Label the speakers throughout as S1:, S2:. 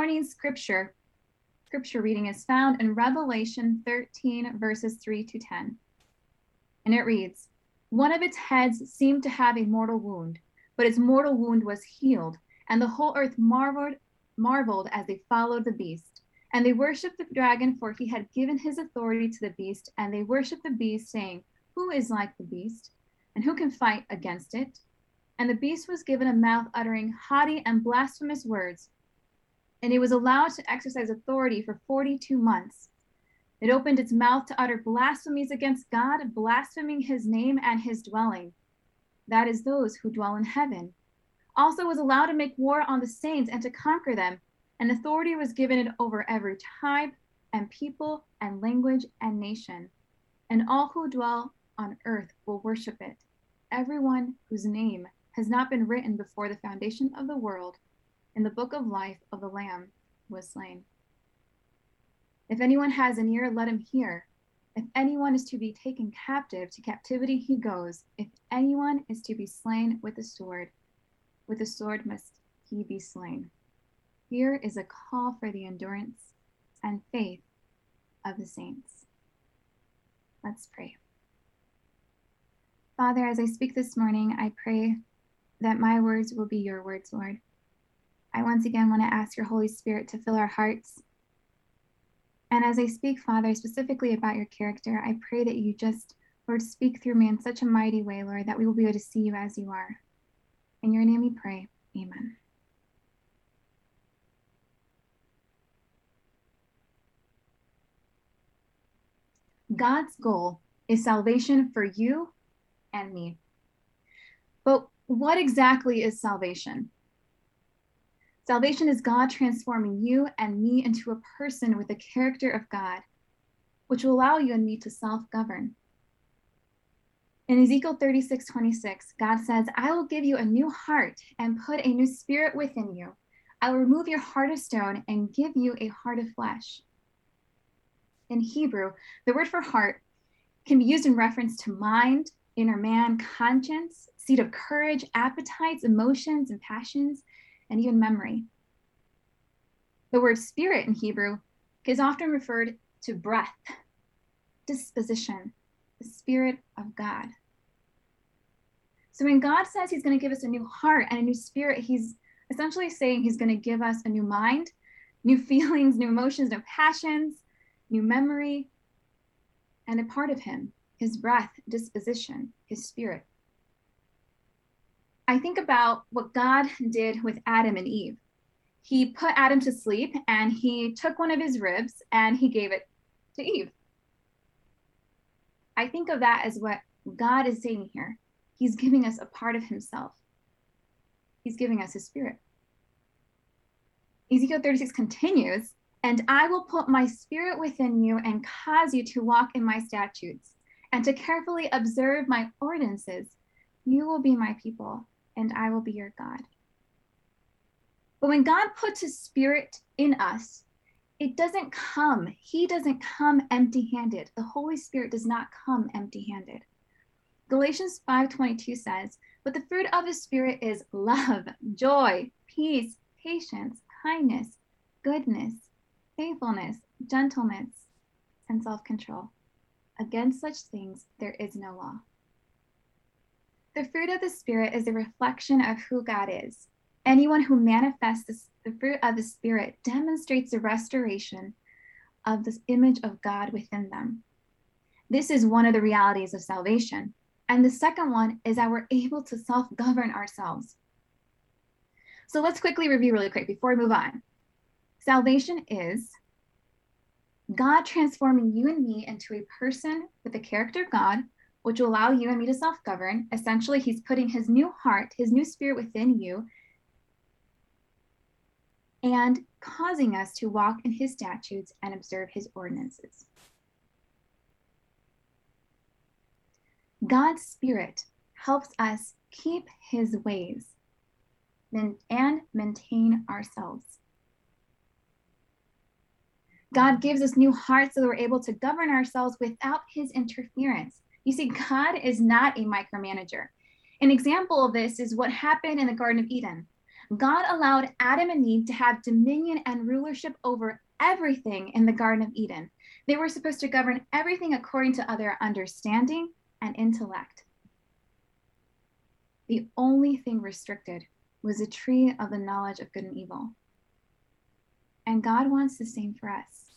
S1: morning's scripture scripture reading is found in Revelation 13 verses 3 to 10. And it reads, one of its heads seemed to have a mortal wound, but its mortal wound was healed, and the whole earth marveled marveled as they followed the beast. And they worshipped the dragon, for he had given his authority to the beast, and they worshipped the beast, saying, Who is like the beast? And who can fight against it? And the beast was given a mouth uttering haughty and blasphemous words, and it was allowed to exercise authority for 42 months. It opened its mouth to utter blasphemies against God, blaspheming his name and his dwelling. That is, those who dwell in heaven. Also was allowed to make war on the saints and to conquer them, and authority was given it over every tribe and people and language and nation. And all who dwell on earth will worship it, everyone whose name has not been written before the foundation of the world in the book of life of the Lamb was slain. If anyone has an ear, let him hear. If anyone is to be taken captive, to captivity he goes. If anyone is to be slain with a sword, with a sword must he be slain. Here is a call for the endurance and faith of the saints. Let's pray. Father, as I speak this morning, I pray that my words will be your words, Lord. I once again want to ask your Holy Spirit to fill our hearts and as I speak, Father, specifically about your character, I pray that you just, Lord, speak through me in such a mighty way, Lord, that we will be able to see you as you are. In your name we pray. Amen. God's goal is salvation for you and me. But what exactly is salvation? Salvation is God transforming you and me into a person with the character of God, which will allow you and me to self govern. In Ezekiel 36 26, God says, I will give you a new heart and put a new spirit within you. I will remove your heart of stone and give you a heart of flesh. In Hebrew, the word for heart can be used in reference to mind, inner man, conscience, seat of courage, appetites, emotions, and passions and even memory. The word spirit in Hebrew is often referred to breath, disposition, the spirit of God. So when God says he's going to give us a new heart and a new spirit, he's essentially saying he's going to give us a new mind, new feelings, new emotions, new passions, new memory, and a part of him, his breath, disposition, his spirit. I think about what God did with Adam and Eve. He put Adam to sleep and he took one of his ribs and he gave it to Eve. I think of that as what God is saying here. He's giving us a part of himself, he's giving us his spirit. Ezekiel 36 continues, and I will put my spirit within you and cause you to walk in my statutes and to carefully observe my ordinances. You will be my people, and I will be your God. But when God puts his spirit in us, it doesn't come, he doesn't come empty handed. The Holy Spirit does not come empty handed. Galatians 5:22 says, "But the fruit of the spirit is love, joy, peace, patience, kindness, goodness, faithfulness, gentleness, and self-control. Against such things there is no law." The fruit of the Spirit is a reflection of who God is. Anyone who manifests the fruit of the Spirit demonstrates the restoration of this image of God within them. This is one of the realities of salvation. And the second one is that we're able to self govern ourselves. So let's quickly review really quick before we move on. Salvation is God transforming you and me into a person with the character of God which will allow you and me to self govern. Essentially, he's putting his new heart, his new spirit within you, and causing us to walk in his statutes and observe his ordinances. God's spirit helps us keep his ways and maintain ourselves. God gives us new hearts so that we're able to govern ourselves without his interference. You see, God is not a micromanager. An example of this is what happened in the Garden of Eden. God allowed Adam and Eve to have dominion and rulership over everything in the Garden of Eden. They were supposed to govern everything according to their understanding and intellect. The only thing restricted was the tree of the knowledge of good and evil. And God wants the same for us.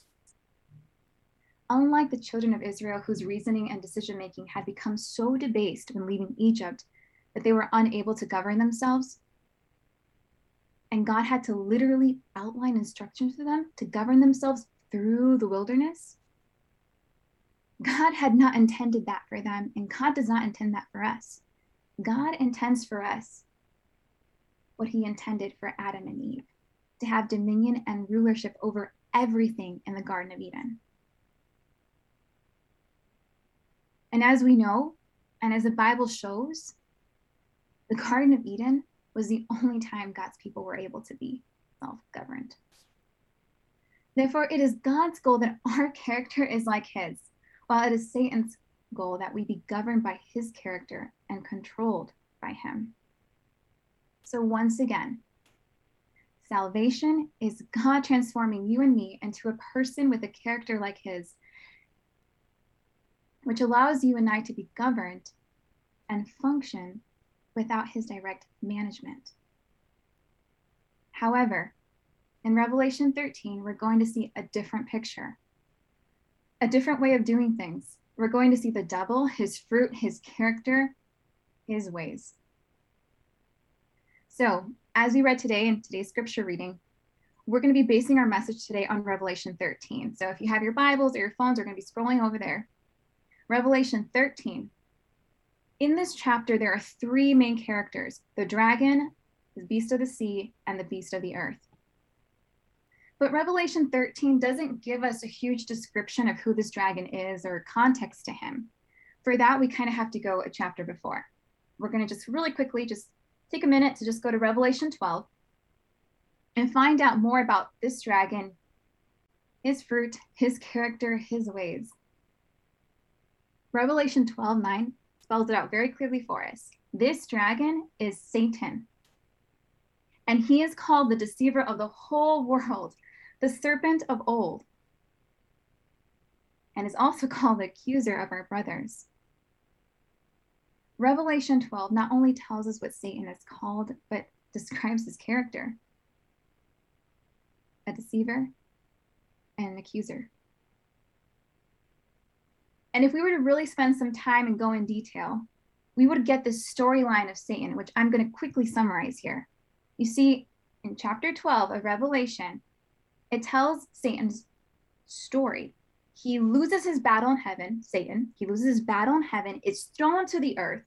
S1: Unlike the children of Israel, whose reasoning and decision making had become so debased when leaving Egypt that they were unable to govern themselves, and God had to literally outline instructions for them to govern themselves through the wilderness. God had not intended that for them, and God does not intend that for us. God intends for us what he intended for Adam and Eve to have dominion and rulership over everything in the Garden of Eden. And as we know, and as the Bible shows, the Garden of Eden was the only time God's people were able to be self governed. Therefore, it is God's goal that our character is like His, while it is Satan's goal that we be governed by His character and controlled by Him. So, once again, salvation is God transforming you and me into a person with a character like His, which allows you and I to be governed and function without His direct management. However, in Revelation 13, we're going to see a different picture, a different way of doing things. We're going to see the devil, his fruit, his character, his ways. So, as we read today in today's scripture reading, we're going to be basing our message today on Revelation 13. So, if you have your Bibles or your phones, we're going to be scrolling over there. Revelation 13. In this chapter, there are three main characters the dragon, the beast of the sea, and the beast of the earth. But Revelation 13 doesn't give us a huge description of who this dragon is or context to him. For that, we kind of have to go a chapter before. We're going to just really quickly just take a minute to just go to Revelation 12 and find out more about this dragon, his fruit, his character, his ways. Revelation 12 9 spells it out very clearly for us. This dragon is Satan, and he is called the deceiver of the whole world the serpent of old, and is also called the accuser of our brothers. Revelation 12 not only tells us what Satan is called, but describes his character a deceiver and an accuser. And if we were to really spend some time and go in detail, we would get this storyline of Satan, which I'm going to quickly summarize here. You see, in chapter 12 of Revelation, it tells Satan's story. He loses his battle in heaven, Satan, he loses his battle in heaven, is thrown to the earth,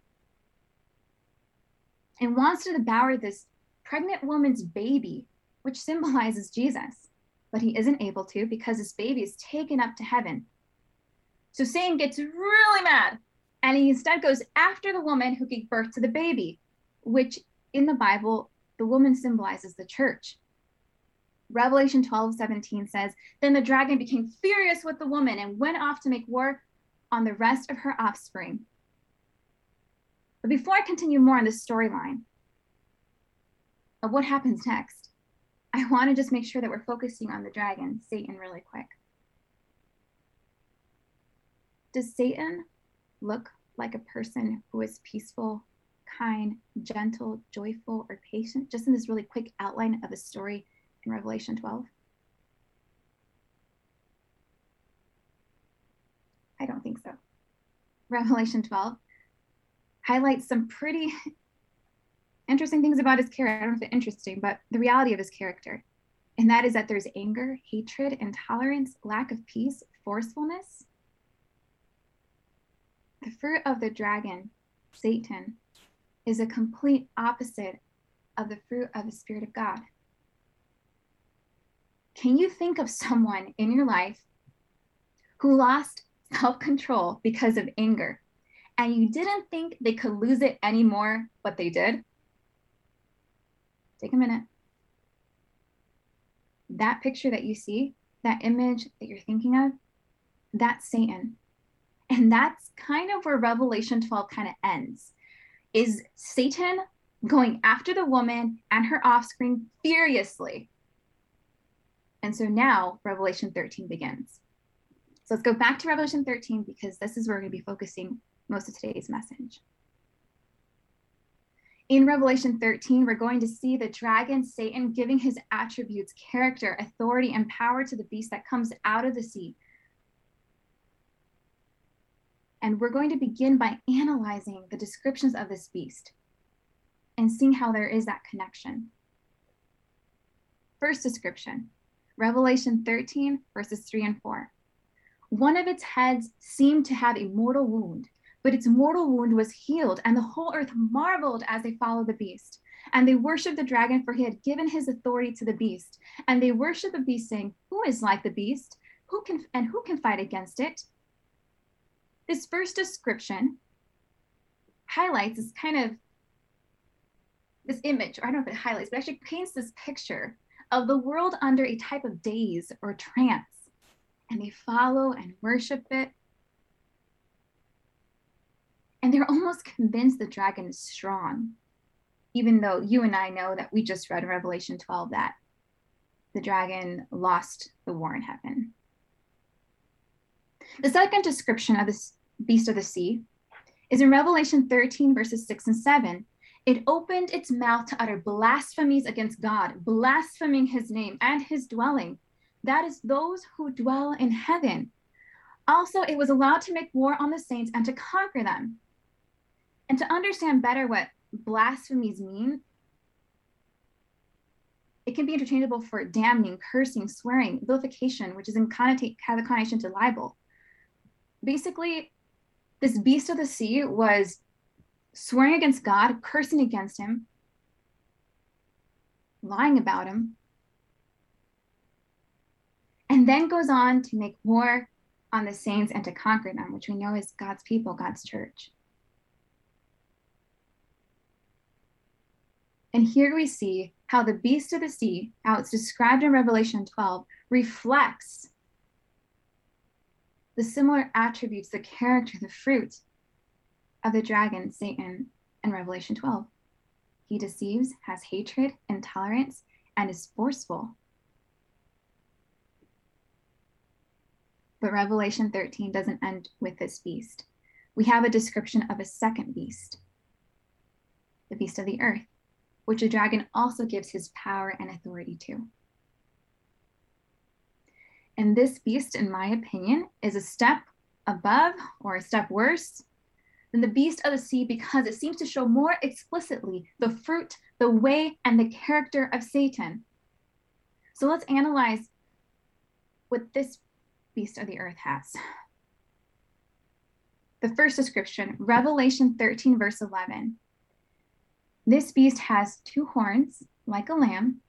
S1: and wants to devour this pregnant woman's baby, which symbolizes Jesus. But he isn't able to because this baby is taken up to heaven. So Satan gets really mad and he instead goes after the woman who gave birth to the baby, which in the Bible, the woman symbolizes the church. Revelation 12, 17 says, Then the dragon became furious with the woman and went off to make war on the rest of her offspring. But before I continue more on this storyline of what happens next, I want to just make sure that we're focusing on the dragon, Satan, really quick. Does Satan look like a person who is peaceful, kind, gentle, joyful, or patient? Just in this really quick outline of a story in Revelation 12? I don't think so. Revelation 12 highlights some pretty interesting things about his character. I don't know if it's interesting, but the reality of his character. And that is that there's anger, hatred, intolerance, lack of peace, forcefulness. The fruit of the dragon, Satan, is a complete opposite of the fruit of the Spirit of God. Can you think of someone in your life who lost self control because of anger and you didn't think they could lose it anymore, but they did? Take a minute. That picture that you see, that image that you're thinking of, that's Satan. And that's kind of where Revelation 12 kind of ends. Is Satan going after the woman and her offspring furiously. And so now Revelation 13 begins. So let's go back to Revelation 13 because this is where we're going to be focusing most of today's message. In Revelation 13, we're going to see the dragon, Satan, giving his attributes, character, authority, and power to the beast that comes out of the sea. And we're going to begin by analyzing the descriptions of this beast and seeing how there is that connection. First description Revelation 13, verses 3 and 4. One of its heads seemed to have a mortal wound, but its mortal wound was healed, and the whole earth marveled as they followed the beast. And they worshiped the dragon, for he had given his authority to the beast. And they worshiped the beast, saying, Who is like the beast? Who can and who can fight against it? This first description highlights this kind of this image, or I don't know if it highlights, but actually paints this picture of the world under a type of daze or trance. And they follow and worship it. And they're almost convinced the dragon is strong, even though you and I know that we just read in Revelation 12 that the dragon lost the war in heaven. The second description of this beast of the sea is in Revelation 13, verses 6 and 7, it opened its mouth to utter blasphemies against God, blaspheming his name and his dwelling. That is, those who dwell in heaven. Also, it was allowed to make war on the saints and to conquer them. And to understand better what blasphemies mean, it can be interchangeable for damning, cursing, swearing, vilification, which is in connotate, have a connotation to libel. Basically, this beast of the sea was swearing against God, cursing against him, lying about him, and then goes on to make war on the saints and to conquer them, which we know is God's people, God's church. And here we see how the beast of the sea, how it's described in Revelation 12, reflects the similar attributes, the character, the fruit of the dragon, Satan, in Revelation 12. He deceives, has hatred, intolerance, and is forceful. But Revelation 13 doesn't end with this beast. We have a description of a second beast, the beast of the earth, which the dragon also gives his power and authority to. And this beast, in my opinion, is a step above or a step worse than the beast of the sea because it seems to show more explicitly the fruit, the way, and the character of Satan. So let's analyze what this beast of the earth has. The first description, Revelation 13, verse 11. This beast has two horns like a lamb,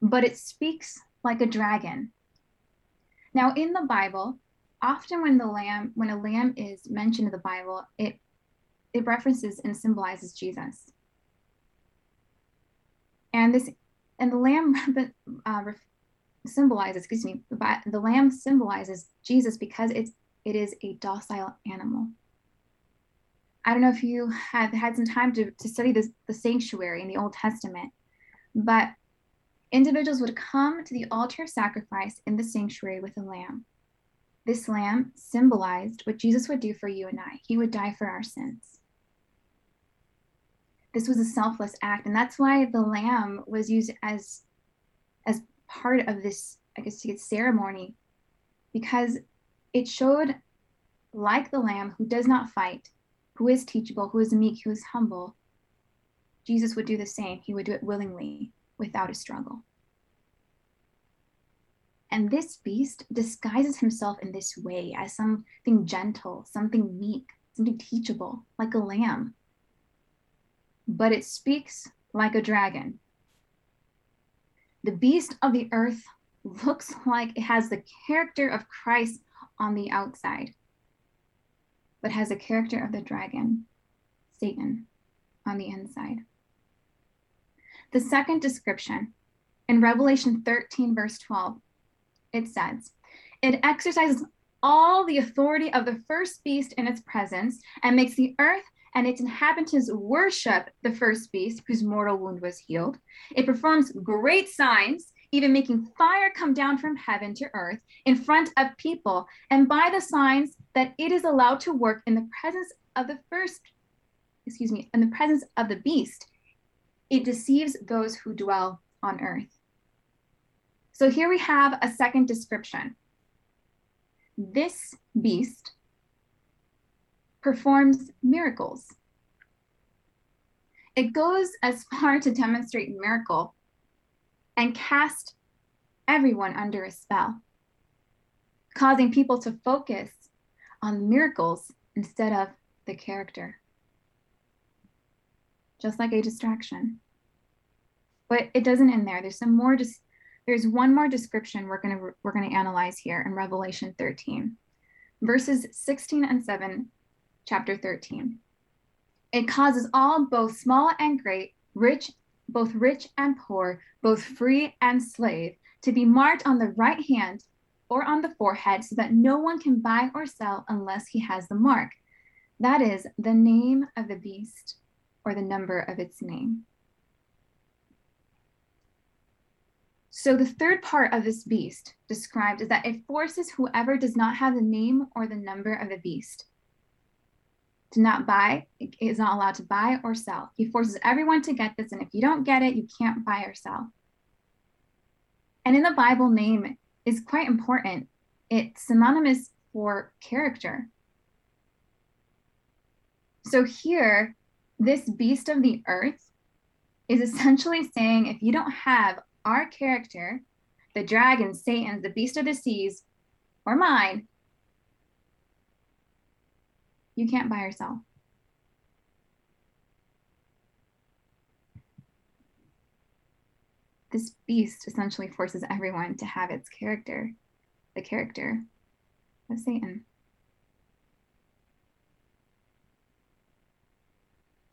S1: but it speaks like a dragon. Now, in the Bible, often when the lamb when a lamb is mentioned in the bible it it references and symbolizes jesus. And this and the lamb uh, symbolizes excuse me the, the lamb symbolizes jesus because it's it is a docile animal. I don't know if you have had some time to, to study this the sanctuary in the old testament but individuals would come to the altar of sacrifice in the sanctuary with a lamb this lamb symbolized what Jesus would do for you and I. He would die for our sins. This was a selfless act, and that's why the lamb was used as as part of this, I guess you could ceremony, because it showed, like the lamb who does not fight, who is teachable, who is meek, who is humble, Jesus would do the same. He would do it willingly, without a struggle. And this beast disguises himself in this way as something gentle, something meek, something teachable, like a lamb. But it speaks like a dragon. The beast of the earth looks like it has the character of Christ on the outside, but has the character of the dragon, Satan, on the inside. The second description in Revelation 13, verse 12, it says, It exercises all the authority of the first beast in its presence and makes the earth and its inhabitants worship the first beast whose mortal wound was healed. It performs great signs, even making fire come down from heaven to earth in front of people, and by the signs that it is allowed to work in the presence of the first, excuse me, in the presence of the beast, it deceives those who dwell on earth. So here we have a second description. This beast performs miracles. It goes as far to demonstrate miracle and cast everyone under a spell, causing people to focus on miracles instead of the character. Just like a distraction. But it doesn't end there. There's some more just there's one more description we're going to we're going to analyze here in Revelation 13. Verses 16 and 7 chapter 13. It causes all, both small and great, rich, both rich and poor, both free and slave, to be marked on the right hand or on the forehead so that no one can buy or sell unless he has the mark. That is the name of the beast or the number of its name. So, the third part of this beast described is that it forces whoever does not have the name or the number of the beast to not buy, is not allowed to buy or sell. He forces everyone to get this, and if you don't get it, you can't buy or sell. And in the Bible, name is quite important. It's synonymous for character. So here, this beast of the earth is essentially saying if you don't have our character, the dragon, Satan, the beast of the seas, or mine, you can't buy or sell. This beast essentially forces everyone to have its character, the character of Satan.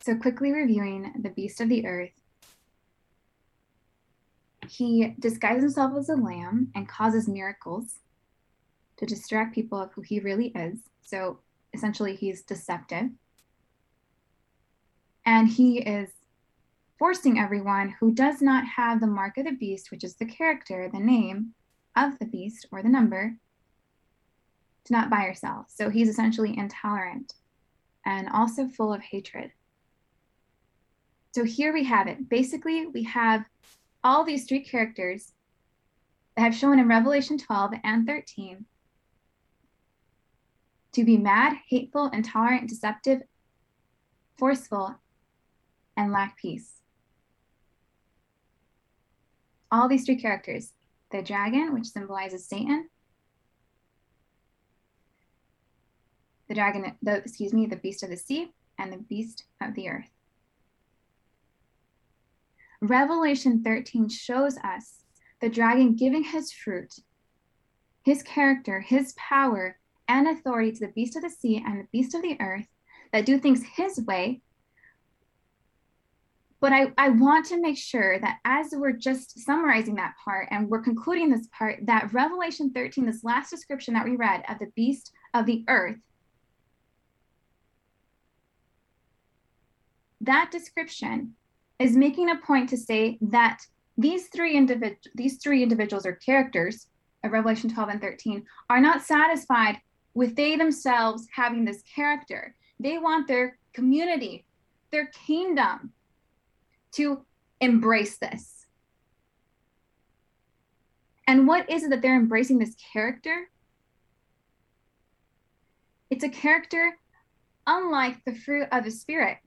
S1: So, quickly reviewing the beast of the earth, he disguises himself as a lamb and causes miracles to distract people of who he really is. So, essentially he's deceptive. And he is forcing everyone who does not have the mark of the beast, which is the character, the name of the beast or the number, to not buy or sell. So he's essentially intolerant and also full of hatred. So here we have it. Basically, we have all these three characters that have shown in Revelation 12 and 13 to be mad, hateful, intolerant, deceptive, forceful, and lack peace. All these three characters the dragon, which symbolizes Satan, the dragon, the, excuse me, the beast of the sea, and the beast of the earth. Revelation 13 shows us the dragon giving his fruit, his character, his power, and authority to the beast of the sea and the beast of the earth that do things his way. But I, I want to make sure that as we're just summarizing that part and we're concluding this part, that Revelation 13, this last description that we read of the beast of the earth, that description is making a point to say that these three individ- these three individuals or characters of Revelation 12 and 13 are not satisfied with they themselves having this character. They want their community, their kingdom to embrace this. And what is it that they're embracing this character? It's a character unlike the fruit of the Spirit.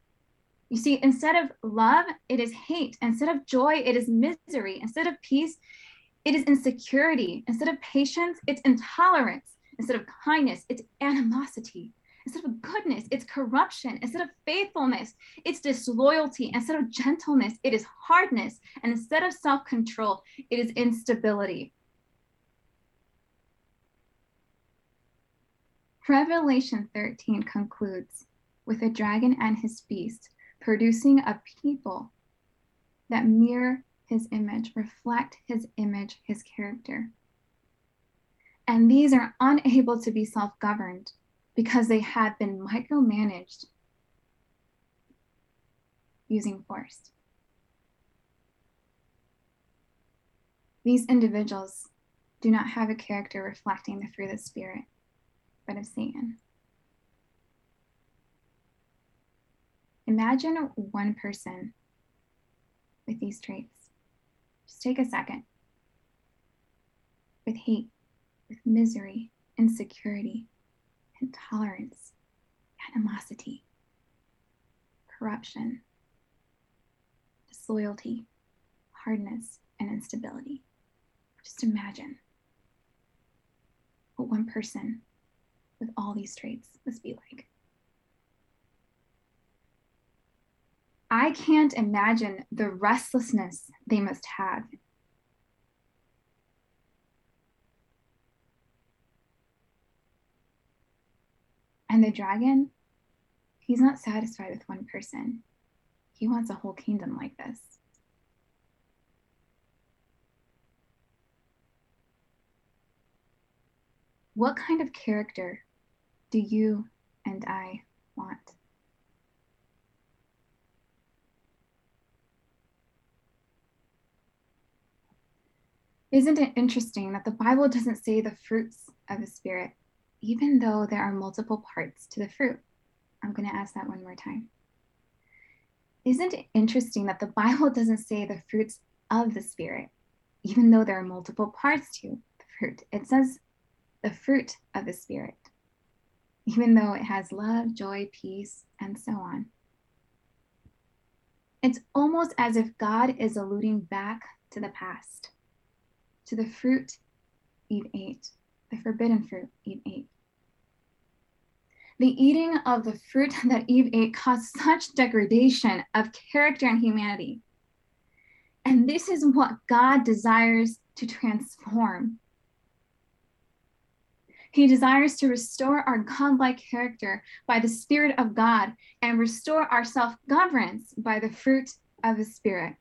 S1: You see, instead of love, it is hate. Instead of joy, it is misery. Instead of peace, it is insecurity. Instead of patience, it's intolerance. Instead of kindness, it's animosity. Instead of goodness, it's corruption. Instead of faithfulness, it's disloyalty. Instead of gentleness, it is hardness. And instead of self control, it is instability. Revelation 13 concludes with a dragon and his beast producing a people that mirror his image, reflect his image, his character. And these are unable to be self governed because they have been micromanaged using force. These individuals do not have a character reflecting the fruit of the Spirit, but of Satan. Imagine one person with these traits. Just take a second. With hate, with misery, insecurity, intolerance, animosity, corruption, disloyalty, hardness, and instability. Just imagine what one person with all these traits must be like. I can't imagine the restlessness they must have. And the dragon, he's not satisfied with one person. He wants a whole kingdom like this. What kind of character do you and I want? Isn't it interesting that the Bible doesn't say the fruits of the Spirit, even though there are multiple parts to the fruit? I'm going to ask that one more time. Isn't it interesting that the Bible doesn't say the fruits of the Spirit, even though there are multiple parts to the fruit? It says the fruit of the Spirit, even though it has love, joy, peace, and so on. It's almost as if God is alluding back to the past to the fruit Eve ate, the forbidden fruit Eve ate. The eating of the fruit that Eve ate caused such degradation of character and humanity. And this is what God desires to transform. He desires to restore our godlike character by the Spirit of God and restore our self governance by the fruit of the Spirit.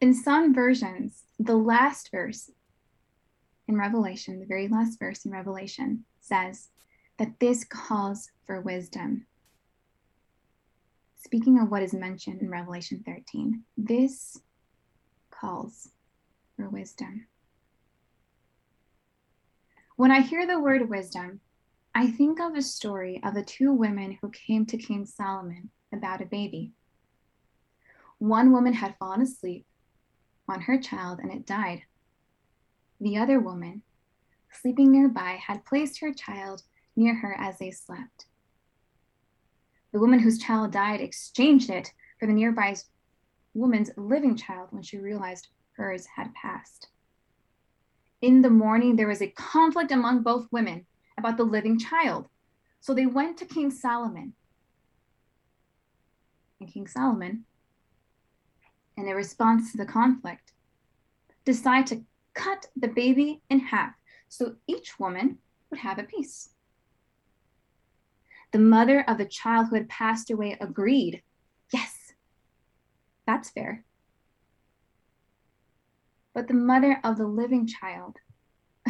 S1: In some versions, the last verse in Revelation, the very last verse in Revelation, says that this calls for wisdom. Speaking of what is mentioned in Revelation 13, this calls for wisdom. When I hear the word wisdom, I think of a story of the two women who came to King Solomon about a baby. One woman had fallen asleep on her child and it died. The other woman, sleeping nearby, had placed her child near her as they slept. The woman whose child died exchanged it for the nearby woman's living child when she realized hers had passed. In the morning, there was a conflict among both women about the living child. So they went to King Solomon. And King Solomon in a response to the conflict, decide to cut the baby in half so each woman would have a piece. The mother of the child who had passed away agreed. Yes, that's fair. But the mother of the living child,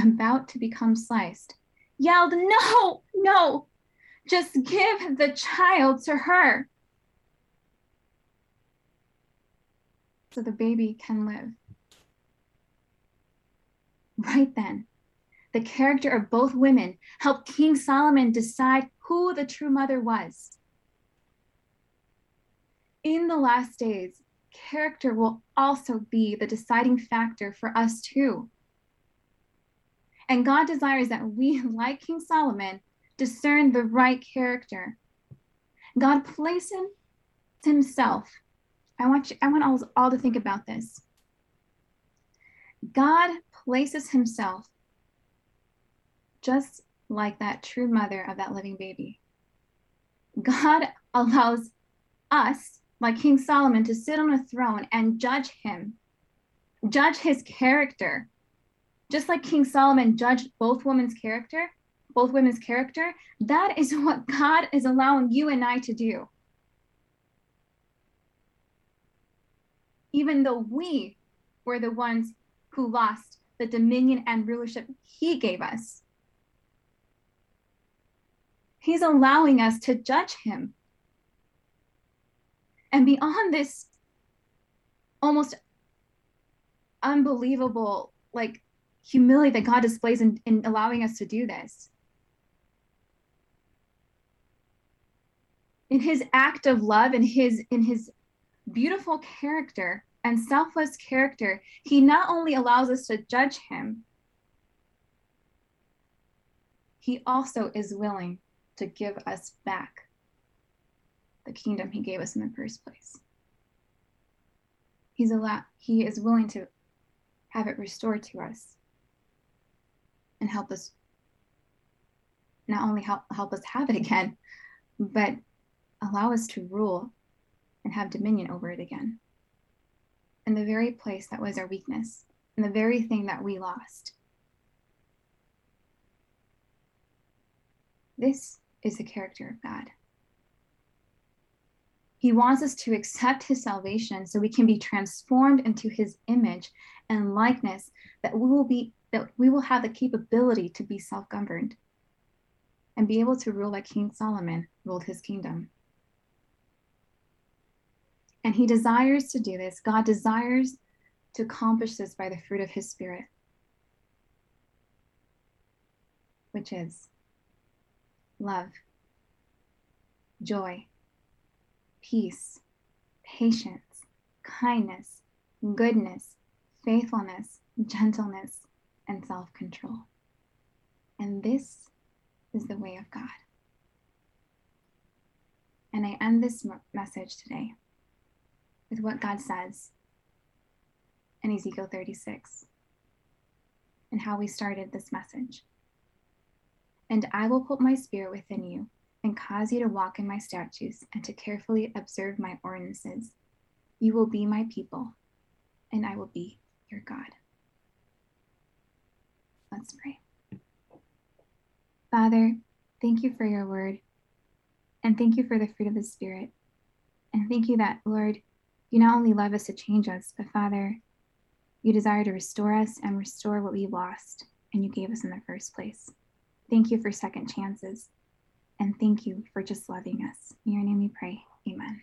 S1: about to become sliced, yelled, No, no, just give the child to her. So the baby can live. Right then, the character of both women helped King Solomon decide who the true mother was. In the last days, character will also be the deciding factor for us too. And God desires that we, like King Solomon, discern the right character. God places himself I want you, I want all, all to think about this. God places himself just like that true mother of that living baby. God allows us, like King Solomon, to sit on a throne and judge him, judge his character. Just like King Solomon judged both women's character, both women's character, that is what God is allowing you and I to do. Even though we were the ones who lost the dominion and rulership he gave us. He's allowing us to judge him. And beyond this almost unbelievable, like humility that God displays in, in allowing us to do this. In his act of love and his in his beautiful character and selfless character, he not only allows us to judge him, he also is willing to give us back the kingdom he gave us in the first place. He's a he is willing to have it restored to us and help us not only help help us have it again, but allow us to rule and have dominion over it again. In the very place that was our weakness, in the very thing that we lost. This is the character of God. He wants us to accept his salvation so we can be transformed into his image and likeness that we will be that we will have the capability to be self-governed and be able to rule like King Solomon ruled his kingdom. And he desires to do this. God desires to accomplish this by the fruit of his spirit, which is love, joy, peace, patience, kindness, goodness, faithfulness, gentleness, and self control. And this is the way of God. And I end this message today with what God says in Ezekiel 36 and how we started this message. And I will put my spirit within you and cause you to walk in my statutes and to carefully observe my ordinances. You will be my people, and I will be your God. Let's pray. Father, thank you for your word, and thank you for the fruit of the Spirit. And thank you that, Lord, you not only love us to change us, but Father, you desire to restore us and restore what we lost and you gave us in the first place. Thank you for second chances. And thank you for just loving us. In your name we pray. Amen.